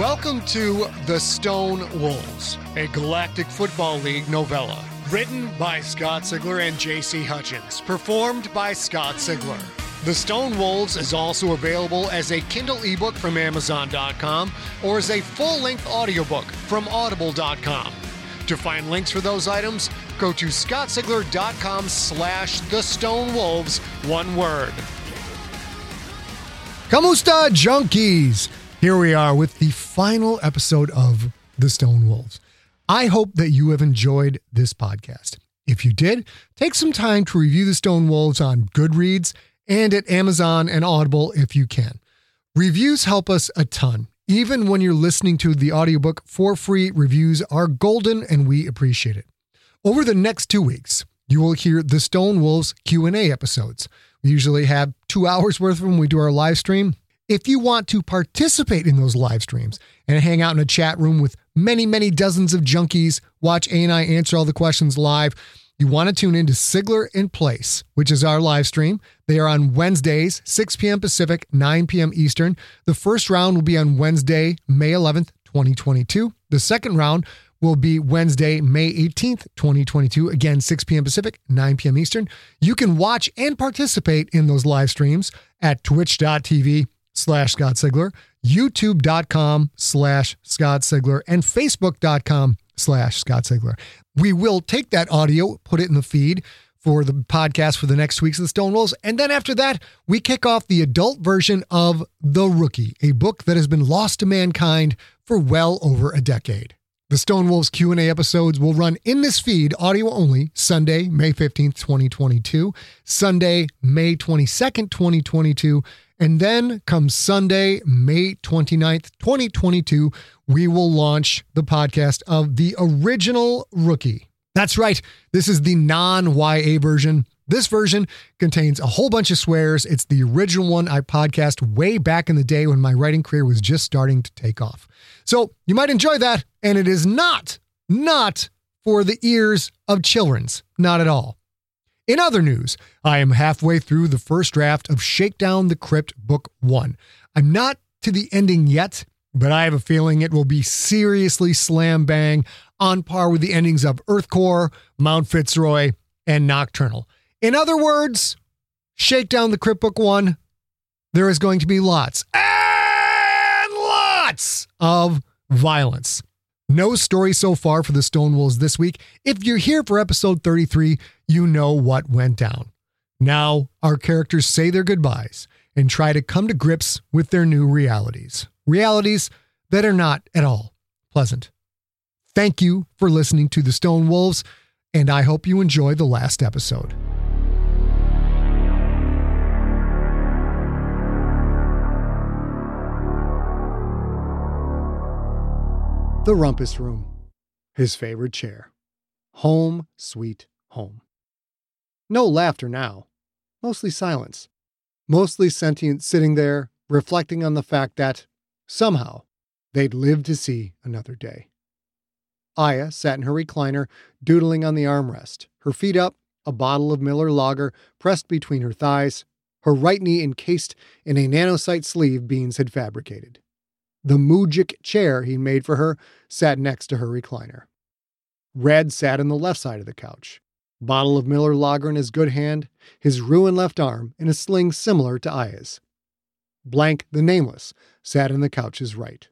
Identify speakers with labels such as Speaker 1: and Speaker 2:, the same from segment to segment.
Speaker 1: Welcome to The Stone Wolves, a Galactic Football League novella. Written by Scott Sigler and J.C. Hutchins. Performed by Scott Sigler. The Stone Wolves is also available as a Kindle ebook from Amazon.com or as a full length audiobook from Audible.com. To find links for those items, go to scottsigler.com slash the Stone Wolves, one word. Kamusta Junkies! Here we are with the final episode of The Stone Wolves. I hope that you have enjoyed this podcast. If you did, take some time to review The Stone Wolves on Goodreads and at Amazon and Audible if you can. Reviews help us a ton. Even when you're listening to the audiobook for free, reviews are golden and we appreciate it. Over the next 2 weeks, you will hear the Stone Wolves Q&A episodes. We usually have 2 hours worth of them when we do our live stream. If you want to participate in those live streams and hang out in a chat room with many, many dozens of junkies, watch A and I answer all the questions live, you want to tune into Sigler in Place, which is our live stream. They are on Wednesdays, 6 p.m. Pacific, 9 p.m. Eastern. The first round will be on Wednesday, May 11th, 2022. The second round will be Wednesday, May 18th, 2022. Again, 6 p.m. Pacific, 9 p.m. Eastern. You can watch and participate in those live streams at twitch.tv slash Scott Sigler, youtube.com slash Scott Sigler, and facebook.com slash Scott Sigler. We will take that audio, put it in the feed for the podcast for the next weeks of the Stone Wolves. And then after that, we kick off the adult version of The Rookie, a book that has been lost to mankind for well over a decade. The Stone Wolves Q&A episodes will run in this feed, audio only, Sunday, May 15th, 2022, Sunday, May 22nd, 2022, and then come Sunday, May 29th, 2022, we will launch the podcast of the original Rookie. That's right. This is the non YA version. This version contains a whole bunch of swears. It's the original one I podcast way back in the day when my writing career was just starting to take off. So you might enjoy that. And it is not, not for the ears of children's. Not at all. In other news, I am halfway through the first draft of Shakedown the Crypt Book 1. I'm not to the ending yet, but I have a feeling it will be seriously slam bang on par with the endings of Earthcore, Mount Fitzroy, and Nocturnal. In other words, Shakedown the Crypt Book 1, there is going to be lots and lots of violence. No story so far for the Stonewolves this week. If you're here for episode 33, you know what went down. Now, our characters say their goodbyes and try to come to grips with their new realities. Realities that are not at all pleasant. Thank you for listening to the Stone Wolves, and I hope you enjoy the last episode. The Rumpus Room, his favorite chair. Home, sweet home. No laughter now, mostly silence. Mostly sentient sitting there, reflecting on the fact that, somehow, they'd live to see another day. Aya sat in her recliner, doodling on the armrest, her feet up, a bottle of Miller Lager pressed between her thighs, her right knee encased in a nanosite sleeve Beans had fabricated. The Mujik chair he made for her sat next to her recliner. Red sat on the left side of the couch, bottle of Miller Lager in his good hand, his ruined left arm in a sling similar to Aya's. Blank, the nameless, sat on the couch's right.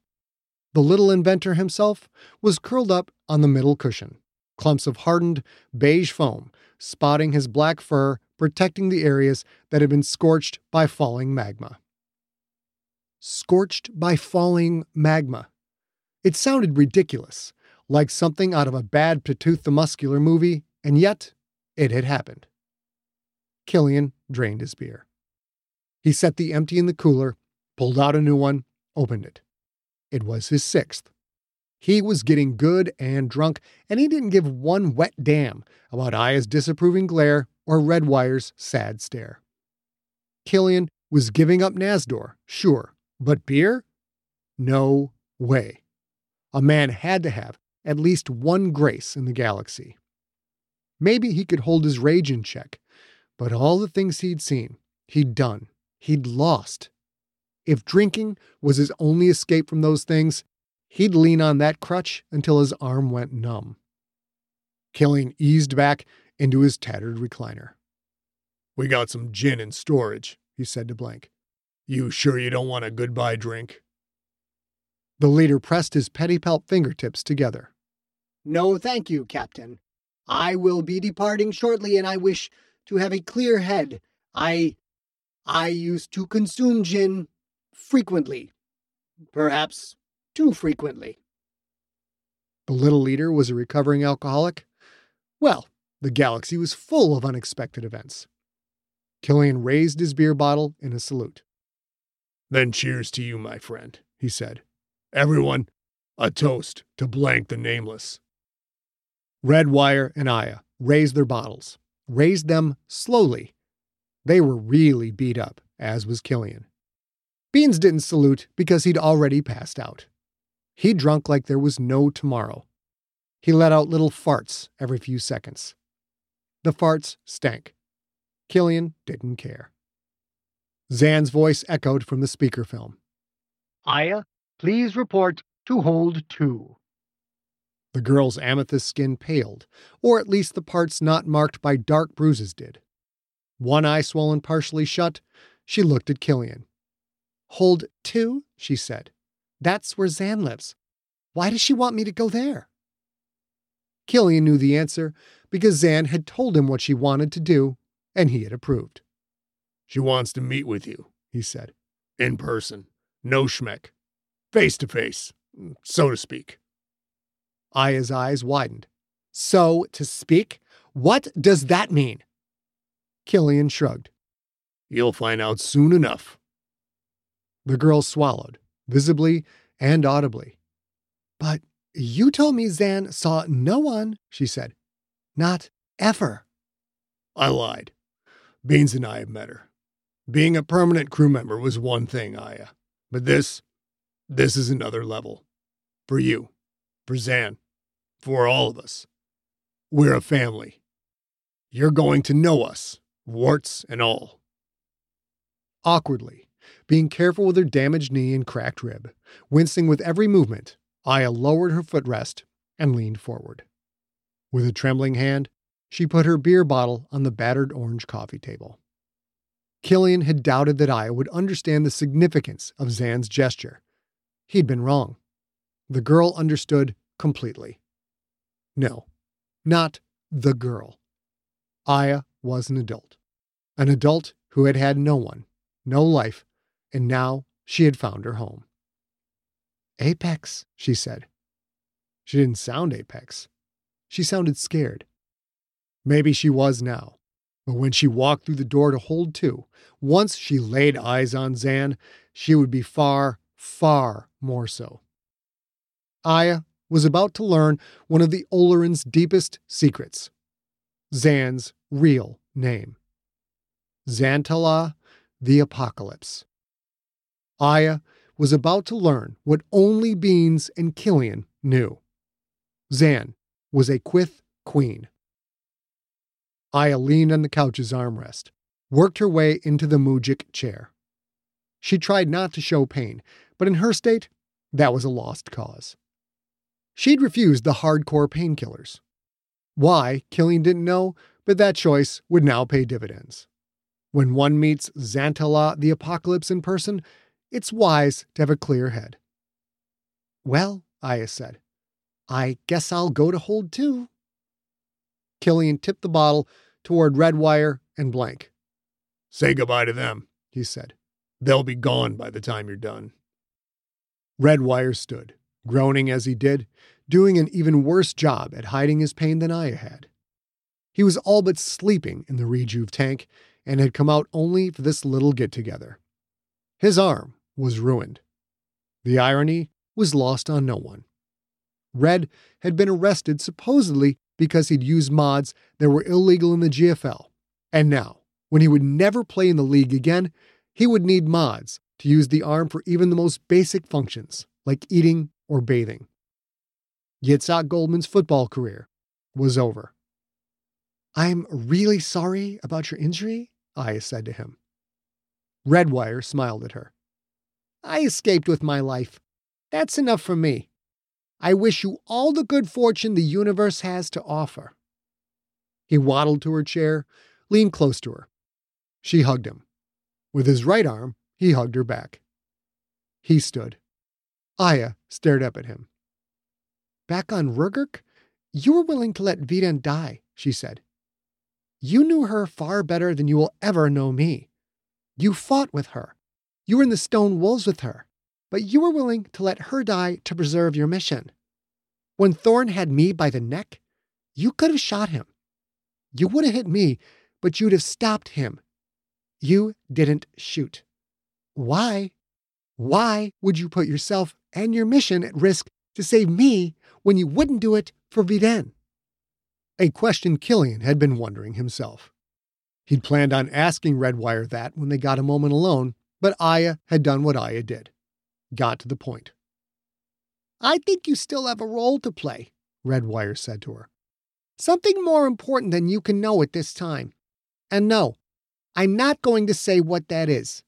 Speaker 1: The little inventor himself was curled up on the middle cushion, clumps of hardened beige foam spotting his black fur, protecting the areas that had been scorched by falling magma. Scorched by falling magma. It sounded ridiculous, like something out of a bad Platooth the Muscular movie, and yet it had happened. Killian drained his beer. He set the empty in the cooler, pulled out a new one, opened it. It was his sixth. He was getting good and drunk, and he didn't give one wet damn about Aya's disapproving glare or Redwire's sad stare. Killian was giving up Nasdor, sure, but beer? No way. A man had to have at least one grace in the galaxy. Maybe he could hold his rage in check, but all the things he'd seen, he'd done, he'd lost. If drinking was his only escape from those things, He'd lean on that crutch until his arm went numb. Killian eased back into his tattered recliner. We got some gin in storage, he said to Blank. You sure you don't want a goodbye drink? The leader pressed his pedipalp fingertips together.
Speaker 2: No, thank you, Captain. I will be departing shortly, and I wish to have a clear head. I. I used to consume gin frequently. Perhaps too frequently.
Speaker 1: The little leader was a recovering alcoholic? Well, the galaxy was full of unexpected events. Killian raised his beer bottle in a salute. Then cheers to you, my friend, he said. Everyone, a toast to blank the nameless. Redwire and Aya raised their bottles, raised them slowly. They were really beat up, as was Killian. Beans didn't salute because he'd already passed out. He drunk like there was no tomorrow. He let out little farts every few seconds. The farts stank. Killian didn't care. Zan's voice echoed from the speaker film.
Speaker 2: Aya, please report to hold two.
Speaker 1: The girl's amethyst skin paled, or at least the parts not marked by dark bruises did. One eye swollen partially shut, she looked at Killian. Hold two, she said. That's where Zan lives. Why does she want me to go there? Killian knew the answer because Zan had told him what she wanted to do, and he had approved. She wants to meet with you, he said. In person. No schmeck. Face to face, so to speak. Aya's eyes widened. So to speak? What does that mean? Killian shrugged. You'll find out soon enough. The girl swallowed visibly and audibly. But you told me Zan saw no one, she said. Not ever. I lied. Beans and I have met her. Being a permanent crew member was one thing, Aya. But this, this is another level. For you, for Zan, for all of us. We're a family. You're going to know us, warts and all. Awkwardly, being careful with her damaged knee and cracked rib. Wincing with every movement, Aya lowered her footrest and leaned forward. With a trembling hand, she put her beer bottle on the battered orange coffee table. Killian had doubted that Aya would understand the significance of Zan's gesture. He'd been wrong. The girl understood completely. No, not the girl. Aya was an adult. An adult who had had no one, no life, and now she had found her home. Apex, she said. She didn't sound Apex. She sounded scared. Maybe she was now. But when she walked through the door to hold two, once she laid eyes on Zan, she would be far, far more so. Aya was about to learn one of the Olorin's deepest secrets Zan's real name. Xantala the Apocalypse. Aya was about to learn what only Beans and Killian knew. Zan was a Quyth queen. Aya leaned on the couch's armrest, worked her way into the Mujik chair. She tried not to show pain, but in her state, that was a lost cause. She'd refused the hardcore painkillers. Why, Killian didn't know, but that choice would now pay dividends. When one meets Xantala the Apocalypse in person, it's wise to have a clear head.
Speaker 2: Well, Aya said, I guess I'll go to hold two.
Speaker 1: Killian tipped the bottle toward Redwire and Blank. Say goodbye to them, he said. They'll be gone by the time you're done. Redwire stood, groaning as he did, doing an even worse job at hiding his pain than I had. He was all but sleeping in the rejuve tank and had come out only for this little get together. His arm was ruined. The irony was lost on no one. Red had been arrested supposedly because he'd used mods that were illegal in the GFL. And now, when he would never play in the league again, he would need mods to use the arm for even the most basic functions, like eating or bathing. Yitzhak Goldman's football career was over. I'm really sorry about your injury, Aya said to him. Redwire smiled at her. I escaped with my life. That's enough for me. I wish you all the good fortune the universe has to offer. He waddled to her chair, leaned close to her. She hugged him. With his right arm, he hugged her back. He stood. Aya stared up at him. Back on Rurgurk, you were willing to let Viren die, she said. You knew her far better than you will ever know me. You fought with her. You were in the stone wolves with her, but you were willing to let her die to preserve your mission. When Thorn had me by the neck, you could have shot him. You would have hit me, but you'd have stopped him. You didn't shoot. Why? Why would you put yourself and your mission at risk to save me when you wouldn't do it for Viren? A question Killian had been wondering himself. He'd planned on asking Redwire that when they got a moment alone, but Aya had done what Aya did got to the point. I think you still have a role to play, Redwire said to her. Something more important than you can know at this time. And no, I'm not going to say what that is.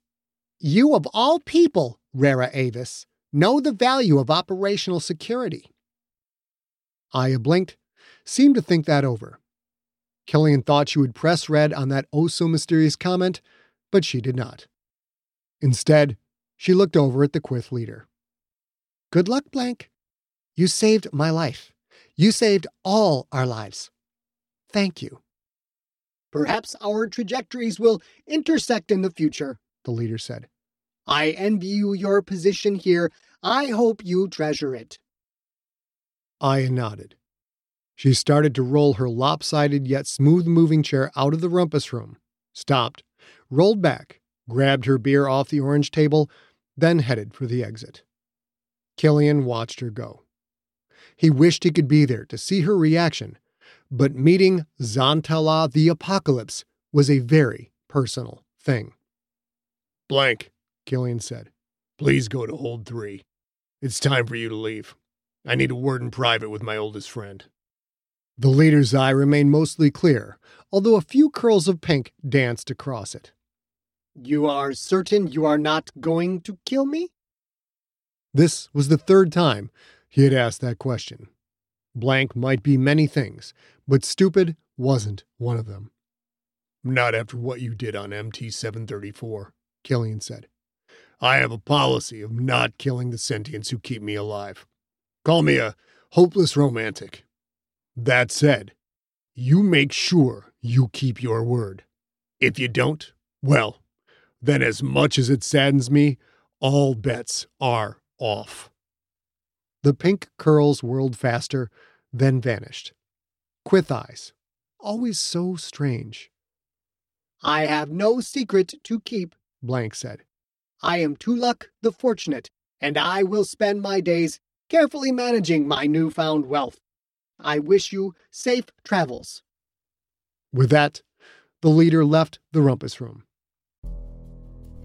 Speaker 1: You, of all people, Rara Avis, know the value of operational security. Aya blinked seemed to think that over. Killian thought she would press Red on that oh so mysterious comment, but she did not. Instead, she looked over at the Quyth leader. Good luck, Blank. You saved my life. You saved all our lives. Thank you.
Speaker 2: Perhaps our trajectories will intersect in the future, the leader said. I envy you your position here. I hope you treasure it.
Speaker 1: Aya nodded. She started to roll her lopsided yet smooth moving chair out of the rumpus room, stopped, rolled back, grabbed her beer off the orange table, then headed for the exit. Killian watched her go. He wished he could be there to see her reaction, but meeting Xantala the Apocalypse was a very personal thing. Blank, Killian said. Please go to hold three. It's time for you to leave. I need a word in private with my oldest friend. The leader's eye remained mostly clear, although a few curls of pink danced across it.
Speaker 2: You are certain you are not going to kill me?
Speaker 1: This was the third time he had asked that question. Blank might be many things, but stupid wasn't one of them. Not after what you did on MT 734, Killian said. I have a policy of not killing the sentients who keep me alive. Call me a hopeless romantic, that said, you make sure you keep your word. If you don't, well, then as much as it saddens me, all bets are off. The pink curls whirled faster, then vanished. Quyth eyes, always so strange.
Speaker 2: I have no secret to keep, Blank said. I am Tuluk the Fortunate, and I will spend my days carefully managing my newfound wealth. I wish you safe travels.
Speaker 1: With that, the leader left the rumpus room.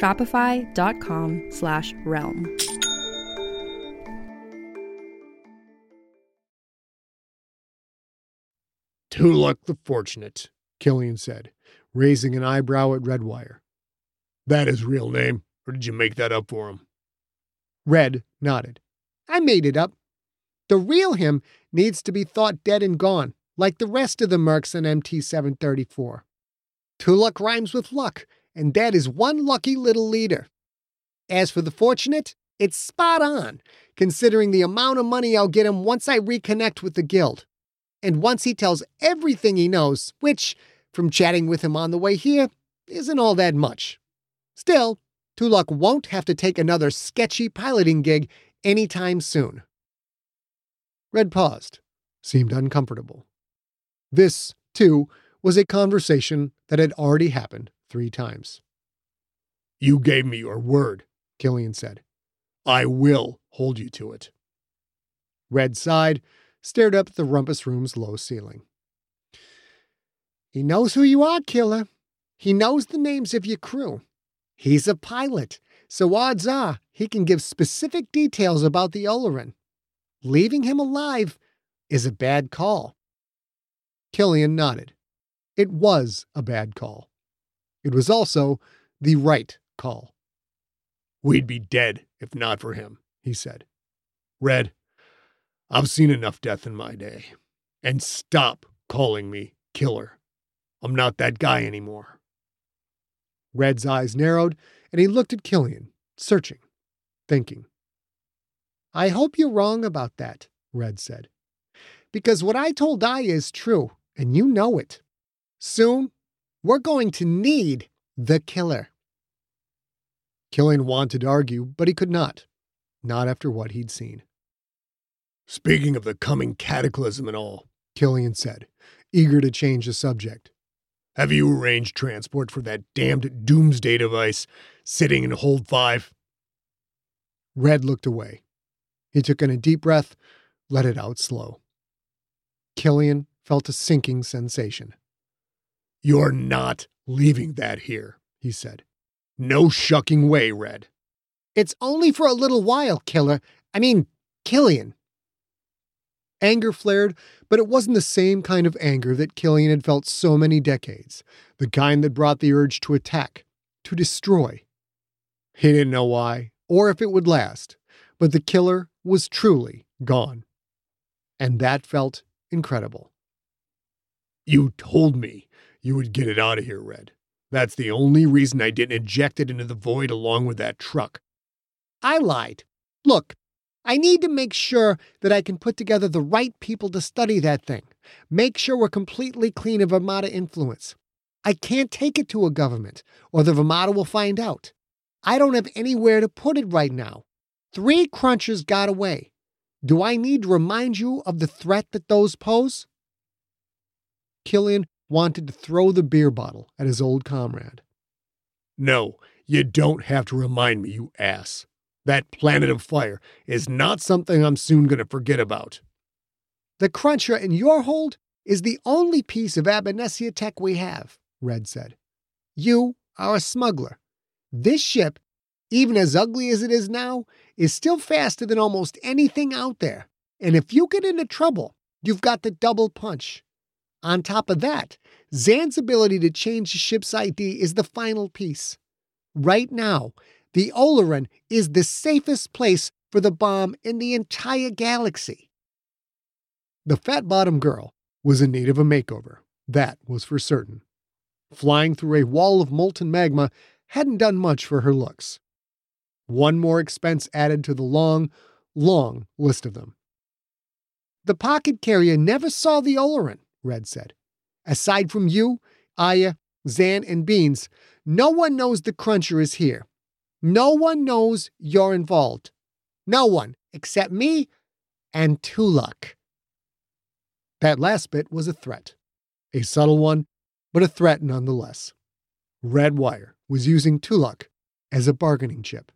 Speaker 3: shopify.com slash realm
Speaker 1: Tuluk the Fortunate, Killian said, raising an eyebrow at Redwire. That his real name, or did you make that up for him? Red nodded.
Speaker 2: I made it up. The real him needs to be thought dead and gone, like the rest of the Mercs on MT 734. Tuluk rhymes with luck, and that is one lucky little leader. As for the fortunate, it's spot on, considering the amount of money I'll get him once I reconnect with the guild. And once he tells everything he knows, which, from chatting with him on the way here, isn't all that much. Still, Tuluk won't have to take another sketchy piloting gig anytime soon.
Speaker 1: Red paused, seemed uncomfortable. This, too, was a conversation that had already happened three times. You gave me your word, Killian said. I will hold you to it. Red sighed, stared up at the rumpus room's low ceiling.
Speaker 2: He knows who you are, killer. He knows the names of your crew. He's a pilot, so odds are he can give specific details about the Oloran leaving him alive is a bad call.
Speaker 1: Killian nodded. It was a bad call. It was also the right call. We'd be dead if not for him, he said. Red, I've seen enough death in my day. And stop calling me killer. I'm not that guy anymore. Red's eyes narrowed, and he looked at Killian, searching, thinking.
Speaker 2: I hope you're wrong about that, Red said. Because what I told Aya is true, and you know it. Soon, we're going to need the killer.
Speaker 1: Killian wanted to argue, but he could not. Not after what he'd seen. Speaking of the coming cataclysm and all, Killian said, eager to change the subject. Have you arranged transport for that damned doomsday device sitting in hold five? Red looked away. He took in a deep breath, let it out slow. Killian felt a sinking sensation. You're not leaving that here, he said. No shucking way, Red.
Speaker 2: It's only for a little while, Killer. I mean, Killian.
Speaker 1: Anger flared, but it wasn't the same kind of anger that Killian had felt so many decades, the kind that brought the urge to attack, to destroy. He didn't know why, or if it would last, but the killer was truly gone. And that felt incredible. You told me you would get it out of here, Red.
Speaker 4: That's the only reason I didn't eject it into the void along with that truck.
Speaker 1: I lied. Look, I need to make sure that I can put together the right people to study that thing. Make sure we're completely clean of Vermata influence. I can't take it to a government, or the Vermata will find out. I don't have anywhere to put it right now. Three crunchers got away. Do I need to remind you of the threat that those pose? Killian wanted to throw the beer bottle at his old comrade.
Speaker 4: No, you don't have to remind me, you ass. That planet of fire is not something I'm soon going to forget about.
Speaker 1: The cruncher in your hold is the only piece of Abnesia tech we have, Red said. You are a smuggler. This ship, even as ugly as it is now, is still faster than almost anything out there. And if you get into trouble, you've got the double punch. On top of that, Zan's ability to change the ship's ID is the final piece. Right now, the Oleron is the safest place for the bomb in the entire galaxy. The fat bottom girl was in need of a makeover. That was for certain. Flying through a wall of molten magma hadn't done much for her looks. One more expense added to the long, long list of them. The pocket carrier never saw the Oleron, Red said. Aside from you, Aya, Zan, and Beans, no one knows the Cruncher is here. No one knows you're involved. No one except me and Tuluk. That last bit was a threat. A subtle one, but a threat nonetheless. Redwire was using Tuluk as a bargaining chip.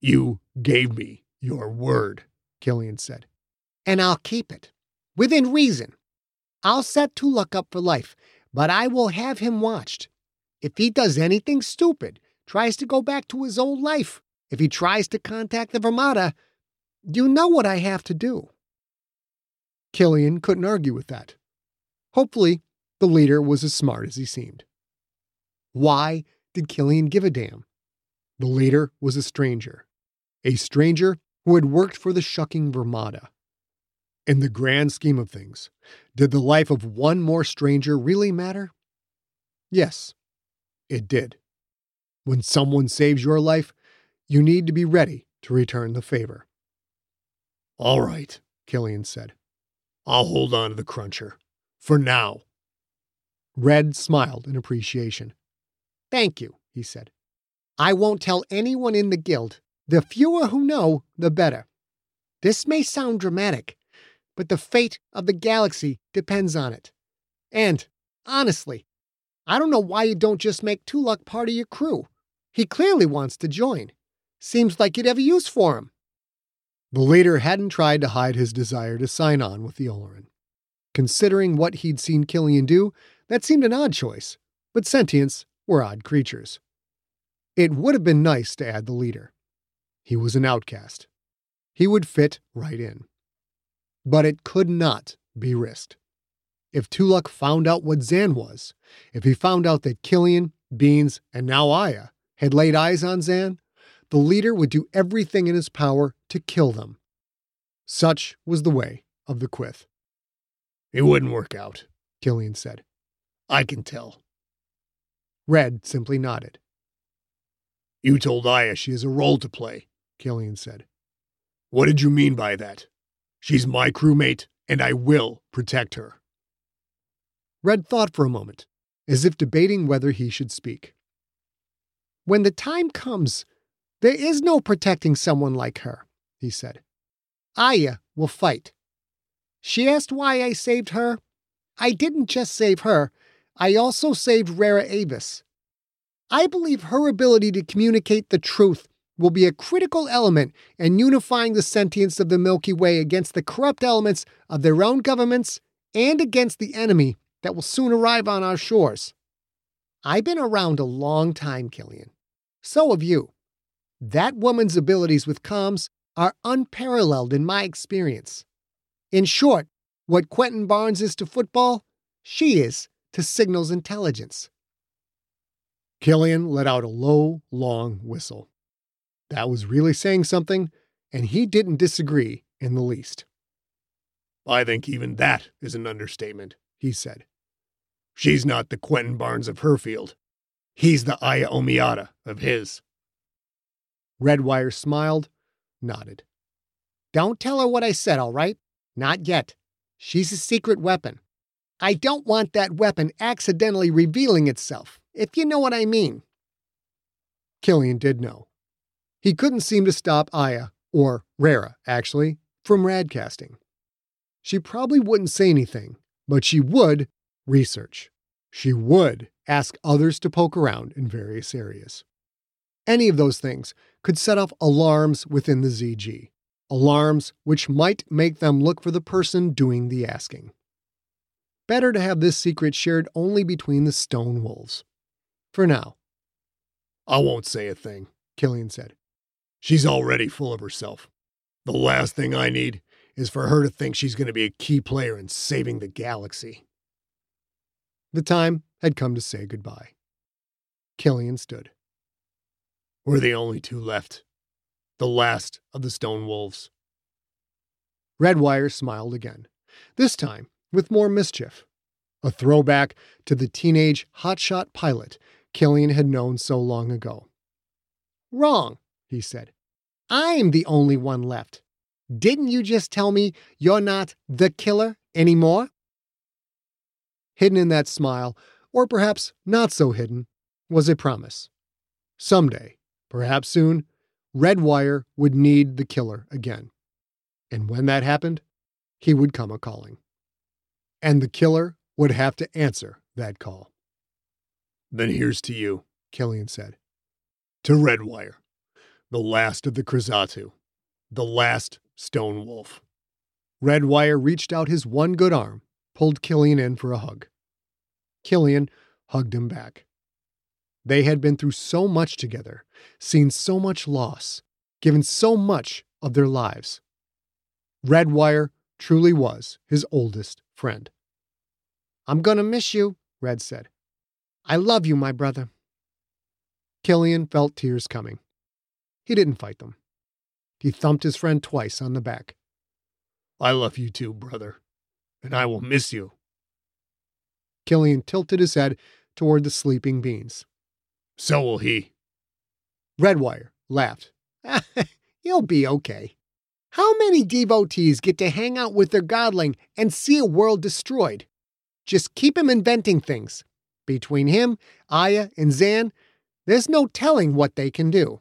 Speaker 4: You gave me your word,
Speaker 1: Killian said. And I'll keep it. Within reason. I'll set Tuluk up for life, but I will have him watched. If he does anything stupid, tries to go back to his old life, if he tries to contact the Vermata, you know what I have to do. Killian couldn't argue with that. Hopefully, the leader was as smart as he seemed. Why did Killian give a damn? The leader was a stranger. A stranger who had worked for the shucking Vermata. In the grand scheme of things, did the life of one more stranger really matter? Yes, it did. When someone saves your life, you need to be ready to return the favor.
Speaker 4: All right, Killian said. I'll hold on to the cruncher. For now.
Speaker 1: Red smiled in appreciation. Thank you, he said. I won't tell anyone in the guild. The fewer who know, the better. This may sound dramatic, but the fate of the galaxy depends on it. And, honestly, I don't know why you don't just make Tuluk part of your crew. He clearly wants to join. Seems like you'd have a use for him. The leader hadn't tried to hide his desire to sign on with the Oleron. Considering what he'd seen Killian do, that seemed an odd choice, but sentients were odd creatures. It would have been nice to add the leader. He was an outcast. He would fit right in. But it could not be risked. If Tuluk found out what Zan was, if he found out that Killian, Beans, and now Aya had laid eyes on Zan, the leader would do everything in his power to kill them. Such was the way of the Quyth.
Speaker 4: It wouldn't work out,
Speaker 1: Killian said.
Speaker 4: I can tell.
Speaker 1: Red simply nodded.
Speaker 4: You told Aya she has a role to play, Killian said. What did you mean by that? She's my crewmate, and I will protect her.
Speaker 1: Red thought for a moment, as if debating whether he should speak. When the time comes, there is no protecting someone like her, he said. Aya will fight. She asked why I saved her. I didn't just save her, I also saved Rara Avis. I believe her ability to communicate the truth will be a critical element in unifying the sentients of the Milky Way against the corrupt elements of their own governments and against the enemy that will soon arrive on our shores. I've been around a long time, Killian. So have you. That woman's abilities with comms are unparalleled in my experience. In short, what Quentin Barnes is to football, she is to signals intelligence. Killian let out a low, long whistle. That was really saying something, and he didn't disagree in the least.
Speaker 4: I think even that is an understatement, he said.
Speaker 5: She's not the Quentin Barnes of her field. He's the Aya Omiata of his.
Speaker 2: Redwire smiled, nodded. Don't tell her what I said, all right? Not yet. She's a secret weapon. I don't want that weapon accidentally revealing itself, if you know what I mean.
Speaker 1: Killian did know. He couldn't seem to stop Aya, or Rara, actually, from radcasting. She probably wouldn't say anything, but she would research. She would ask others to poke around in various areas. Any of those things could set off alarms within the ZG, alarms which might make them look for the person doing the asking. Better to have this secret shared only between the stone wolves. For now.
Speaker 5: I won't say a thing, Killian said. She's already full of herself. The last thing I need is for her to think she's going to be a key player in saving the galaxy.
Speaker 1: The time had come to say goodbye. Killian stood.
Speaker 5: We're the only two left. The last of the Stone Wolves.
Speaker 1: Redwire smiled again, this time with more mischief. A throwback to the teenage hotshot pilot Killian had known so long ago.
Speaker 2: Wrong, he said. I'm the only one left. Didn't you just tell me you're not the killer anymore?
Speaker 1: Hidden in that smile, or perhaps not so hidden, was a promise. Someday, perhaps soon, Redwire would need the killer again. And when that happened, he would come a calling. And the killer would have to answer that call.
Speaker 5: Then here's to you, Killian said. To Redwire, the last of the Krezatu, the last Stone Wolf.
Speaker 1: Redwire reached out his one good arm, pulled Killian in for a hug. Killian hugged him back. They had been through so much together, seen so much loss, given so much of their lives. Redwire truly was his oldest friend.
Speaker 2: I'm going to miss you, Red said. I love you, my brother.
Speaker 1: Killian felt tears coming. He didn't fight them. He thumped his friend twice on the back.
Speaker 5: I love you too, brother, and I will miss you.
Speaker 1: Killian tilted his head toward the sleeping beans.
Speaker 5: So will he.
Speaker 1: Redwire laughed.
Speaker 2: He'll be okay. How many devotees get to hang out with their godling and see a world destroyed? Just keep him inventing things. Between him, Aya, and Zan, there's no telling what they can do.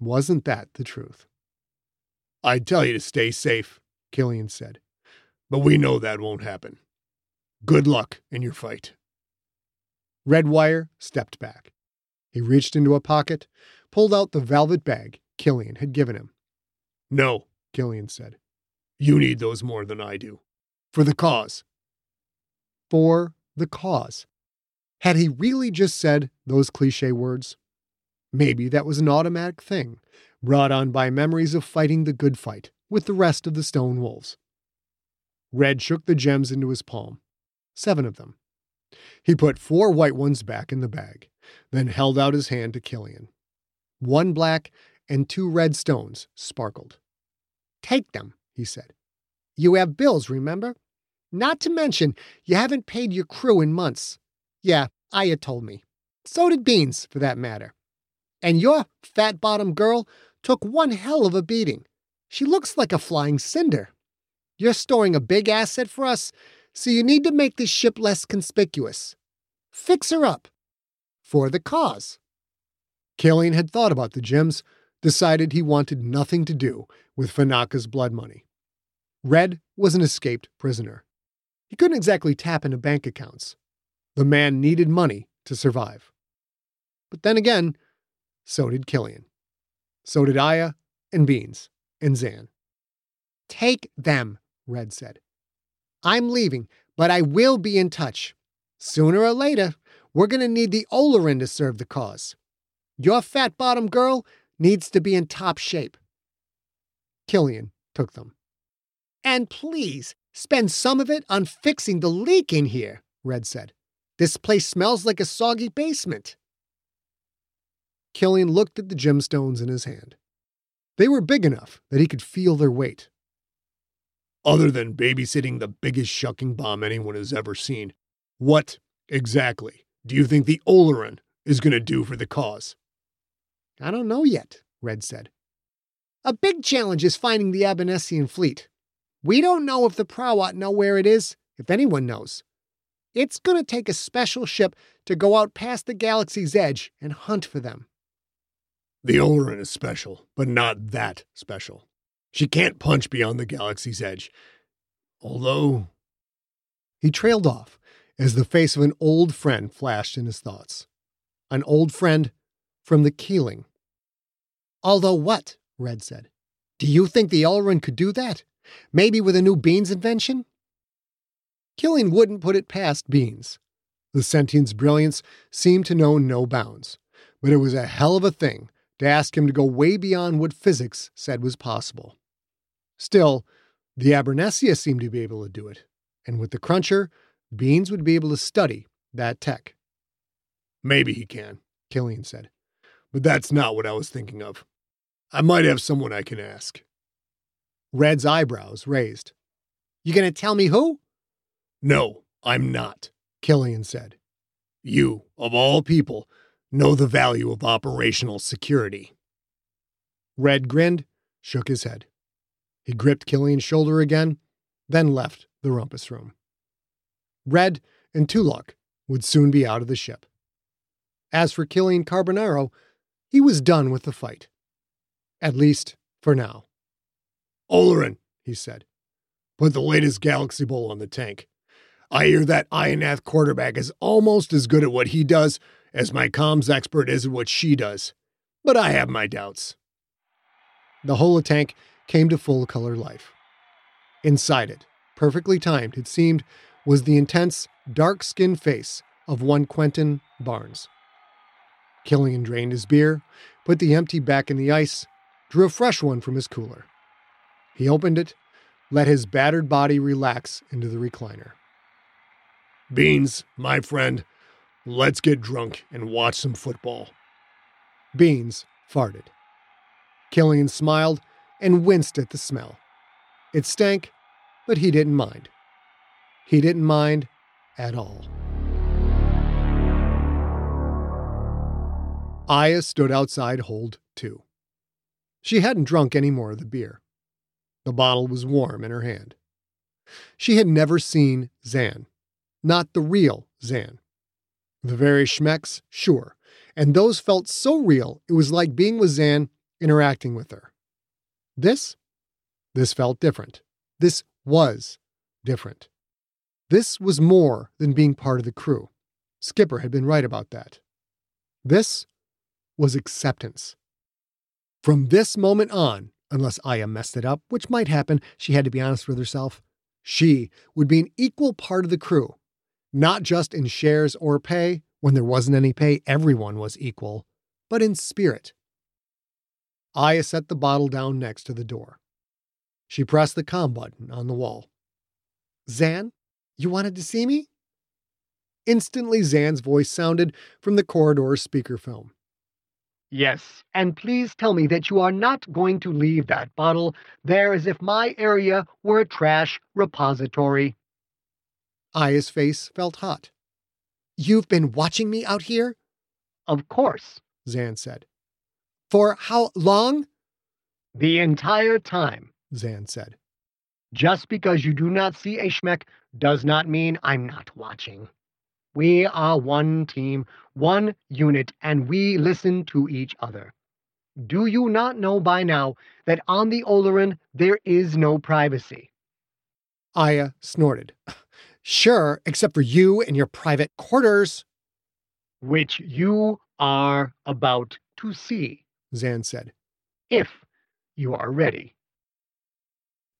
Speaker 1: Wasn't that the truth?
Speaker 5: I'd tell you to stay safe, Killian said. But we know that won't happen. Good luck in your fight.
Speaker 1: Redwire stepped back. He reached into a pocket, pulled out the velvet bag Killian had given him.
Speaker 5: No, Killian said. You need those more than I do. For the cause.
Speaker 1: For the cause. Had he really just said those cliche words? Maybe that was an automatic thing, brought on by memories of fighting the good fight with the rest of the stone wolves. Red shook the gems into his palm. Seven of them. He put four white ones back in the bag, then held out his hand to Killian. One black and two red stones sparkled.
Speaker 2: Take them, he said. You have bills, remember? Not to mention, you haven't paid your crew in months. Yeah, Aya told me. So did Beans, for that matter. And your fat bottom girl took one hell of a beating. She looks like a flying cinder. You're storing a big asset for us, so you need to make this ship less conspicuous. Fix her up. For the cause.
Speaker 1: Killian had thought about the gems, decided he wanted nothing to do with Fanaka's blood money. Red was an escaped prisoner. He couldn't exactly tap into bank accounts. The man needed money to survive. But then again, so did Killian. So did Aya and Beans and Zan.
Speaker 2: Take them, Red said. I'm leaving, but I will be in touch. Sooner or later, we're going to need the Olorin to serve the cause. Your fat bottom girl needs to be in top shape.
Speaker 1: Killian took them.
Speaker 2: And please, spend some of it on fixing the leak in here, Red said. This place smells like a soggy basement.
Speaker 1: Killian looked at the gemstones in his hand. They were big enough that he could feel their weight.
Speaker 5: Other than babysitting the biggest shucking bomb anyone has ever seen, What, exactly, do you think the Oloran is going to do for the cause?
Speaker 2: I don't know yet, Red said. A big challenge is finding the Abernessian fleet. We don't know if the Prowat know where it is, if anyone knows. It's going to take a special ship to go out past the galaxy's edge and hunt for them.
Speaker 5: The Oloran is special, but not that special. She can't punch beyond the galaxy's edge. Although.
Speaker 1: He trailed off as the face of an old friend flashed in his thoughts. An old friend from the Keeling.
Speaker 2: Although what? Red said. Do you think the Oloran could do that? Maybe with a new beans invention?
Speaker 1: Killian wouldn't put it past Beans. The sentient's brilliance seemed to know no bounds, but it was a hell of a thing to ask him to go way beyond what physics said was possible. Still, the Abernessia seemed to be able to do it, and with the Cruncher, Beans would be able to study that tech.
Speaker 5: Maybe he can, Killian said, but that's not what I was thinking of. I might have someone I can ask.
Speaker 1: Red's eyebrows raised.
Speaker 2: You gonna tell me who?
Speaker 5: No, I'm not, Killian said. You, of all people, know the value of operational security.
Speaker 1: Red grinned, shook his head. He gripped Killian's shoulder again, then left the rumpus room. Red and Tulok would soon be out of the ship. As for Killian Carbonaro, he was done with the fight. At least for now.
Speaker 5: Oloran, he said, put the latest Galaxy Bowl on the tank. I hear that Ionath quarterback is almost as good at what he does as my comms expert is at what she does. But I have my doubts.
Speaker 1: The holotank came to full color life. Inside it, perfectly timed, it seemed, was the intense, dark skinned face of one Quentin Barnes. Killian drained his beer, put the empty back in the ice, drew a fresh one from his cooler. He opened it, let his battered body relax into the recliner.
Speaker 5: Beans, my friend, let's get drunk and watch some football.
Speaker 1: Beans farted. Killian smiled and winced at the smell. It stank, but he didn't mind. He didn't mind at all. Aya stood outside hold two. She hadn't drunk any more of the beer. The bottle was warm in her hand. She had never seen Zan, not the real Zan. The very schmecks, sure, and those felt so real it was like being with Zan, interacting with her. This? This felt different. This was different. This was more than being part of the crew. Skipper had been right about that. This was acceptance. From this moment on, unless Aya messed it up, which might happen, she had to be honest with herself, she would be an equal part of the crew, not just in shares or pay. When there wasn't any pay, everyone was equal, but in spirit. Aya set the bottle down next to the door. She pressed the com button on the wall. Zan, you wanted to see me? Instantly, Zan's voice sounded from the corridor's speakerphone.
Speaker 2: Yes, and please tell me that you are not going to leave that bottle there as if my area were a trash repository.
Speaker 1: Aya's face felt hot. You've been watching me out here?
Speaker 2: Of course,
Speaker 1: Zan said. For how long?
Speaker 2: The entire time,
Speaker 1: Zan said.
Speaker 2: Just because you do not see a Schmeck does not mean I'm not watching. We are one team, one unit, and we listen to each other. Do you not know by now that on the Oloran there is no privacy?
Speaker 1: Aya snorted. Sure, except for you and your private quarters.
Speaker 2: Which you are about to see,
Speaker 1: Zan said.
Speaker 2: If you are ready.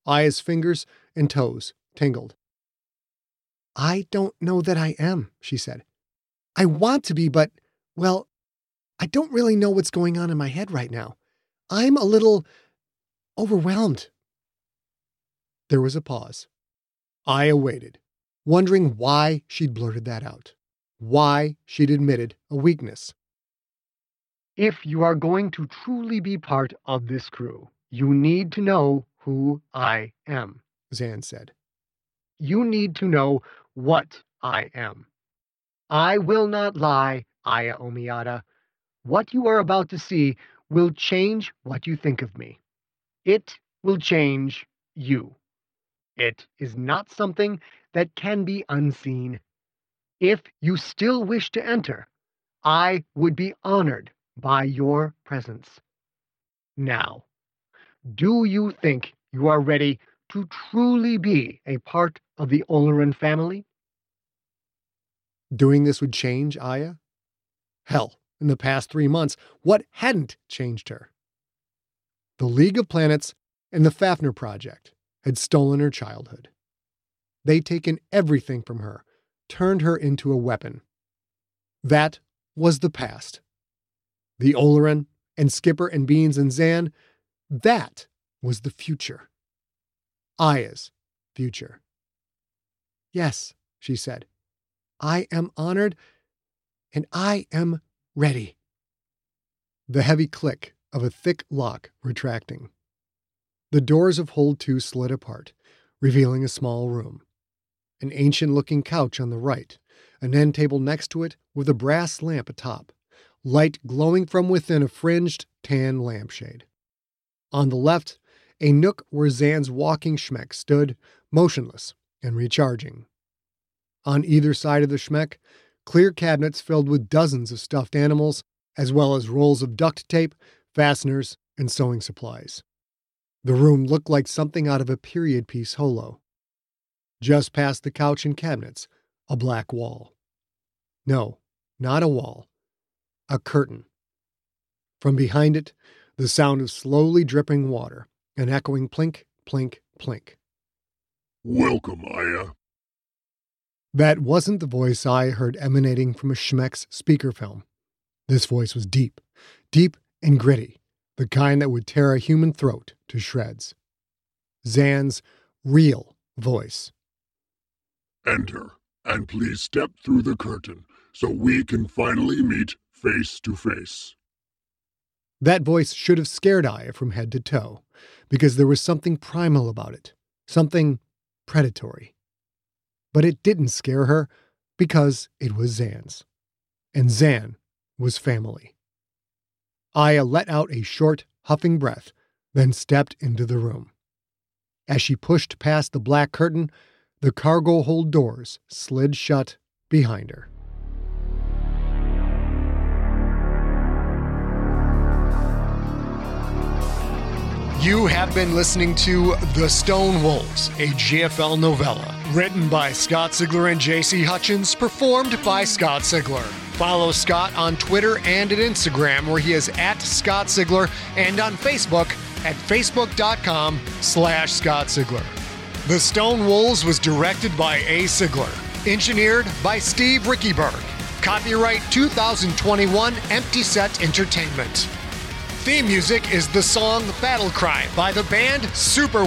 Speaker 1: Aya's fingers and toes tingled. I don't know that I am, she said. I want to be, but, well, I don't really know what's going on in my head right now. I'm a little overwhelmed. There was a pause. Aya waited, wondering why she'd blurted that out, why she'd admitted a weakness.
Speaker 2: If you are going to truly be part of this crew, you need to know who I am,
Speaker 1: Zan said.
Speaker 2: You need to know what I am, I will not lie, Aya Omiata. What you are about to see will change what you think of me. It will change you. It is not something that can be unseen. If you still wish to enter, I would be honored by your presence. Now, do you think you are ready to truly be a part of the Oloran family?
Speaker 1: Doing this would change Aya? Hell, in the past three months, what hadn't changed her? The League of Planets and the Fafnir Project had stolen her childhood. They'd taken everything from her, turned her into a weapon. That was the past. The Oloran and Skipper and Beans and Zan, that was the future. Aya's future. Yes, she said, I am honored and I am ready. The heavy click of a thick lock retracting. The doors of Hold 2 slid apart, revealing a small room. An ancient looking couch on the right, an end table next to it with a brass lamp atop, light glowing from within a fringed tan lampshade. On the left, a nook where Zan's walking Schmeck stood, motionless and recharging. On either side of the Schmeck, clear cabinets filled with dozens of stuffed animals, as well as rolls of duct tape, fasteners, and sewing supplies. The room looked like something out of a period piece holo. Just past the couch and cabinets, a black wall. No, not a wall, a curtain. From behind it, the sound of slowly dripping water, an echoing plink, plink, plink.
Speaker 6: Welcome, Aya.
Speaker 1: That wasn't the voice I heard emanating from a Schmeck's speaker film. This voice was deep, deep and gritty, the kind that would tear a human throat to shreds. Zan's real voice.
Speaker 6: Enter, and please step through the curtain so we can finally meet face to face.
Speaker 1: That voice should have scared Aya from head to toe, because there was something primal about it, something predatory. But it didn't scare her because it was Zan's. And Zan was family. Aya let out a short, huffing breath, then stepped into the room. As she pushed past the black curtain, the cargo hold doors slid shut behind her. You have been listening to The Stone Wolves, a GFL novella, written by Scott Sigler and JC Hutchins, performed by Scott Sigler. Follow Scott on Twitter and at Instagram, where he is at Scott Sigler, and on Facebook at facebook.com slash Scott Sigler. The Stone Wolves was directed by A. Sigler, engineered by Steve Riekeberg. Copyright 2021 Empty Set Entertainment. Theme music is the song Battle Cry by the band Super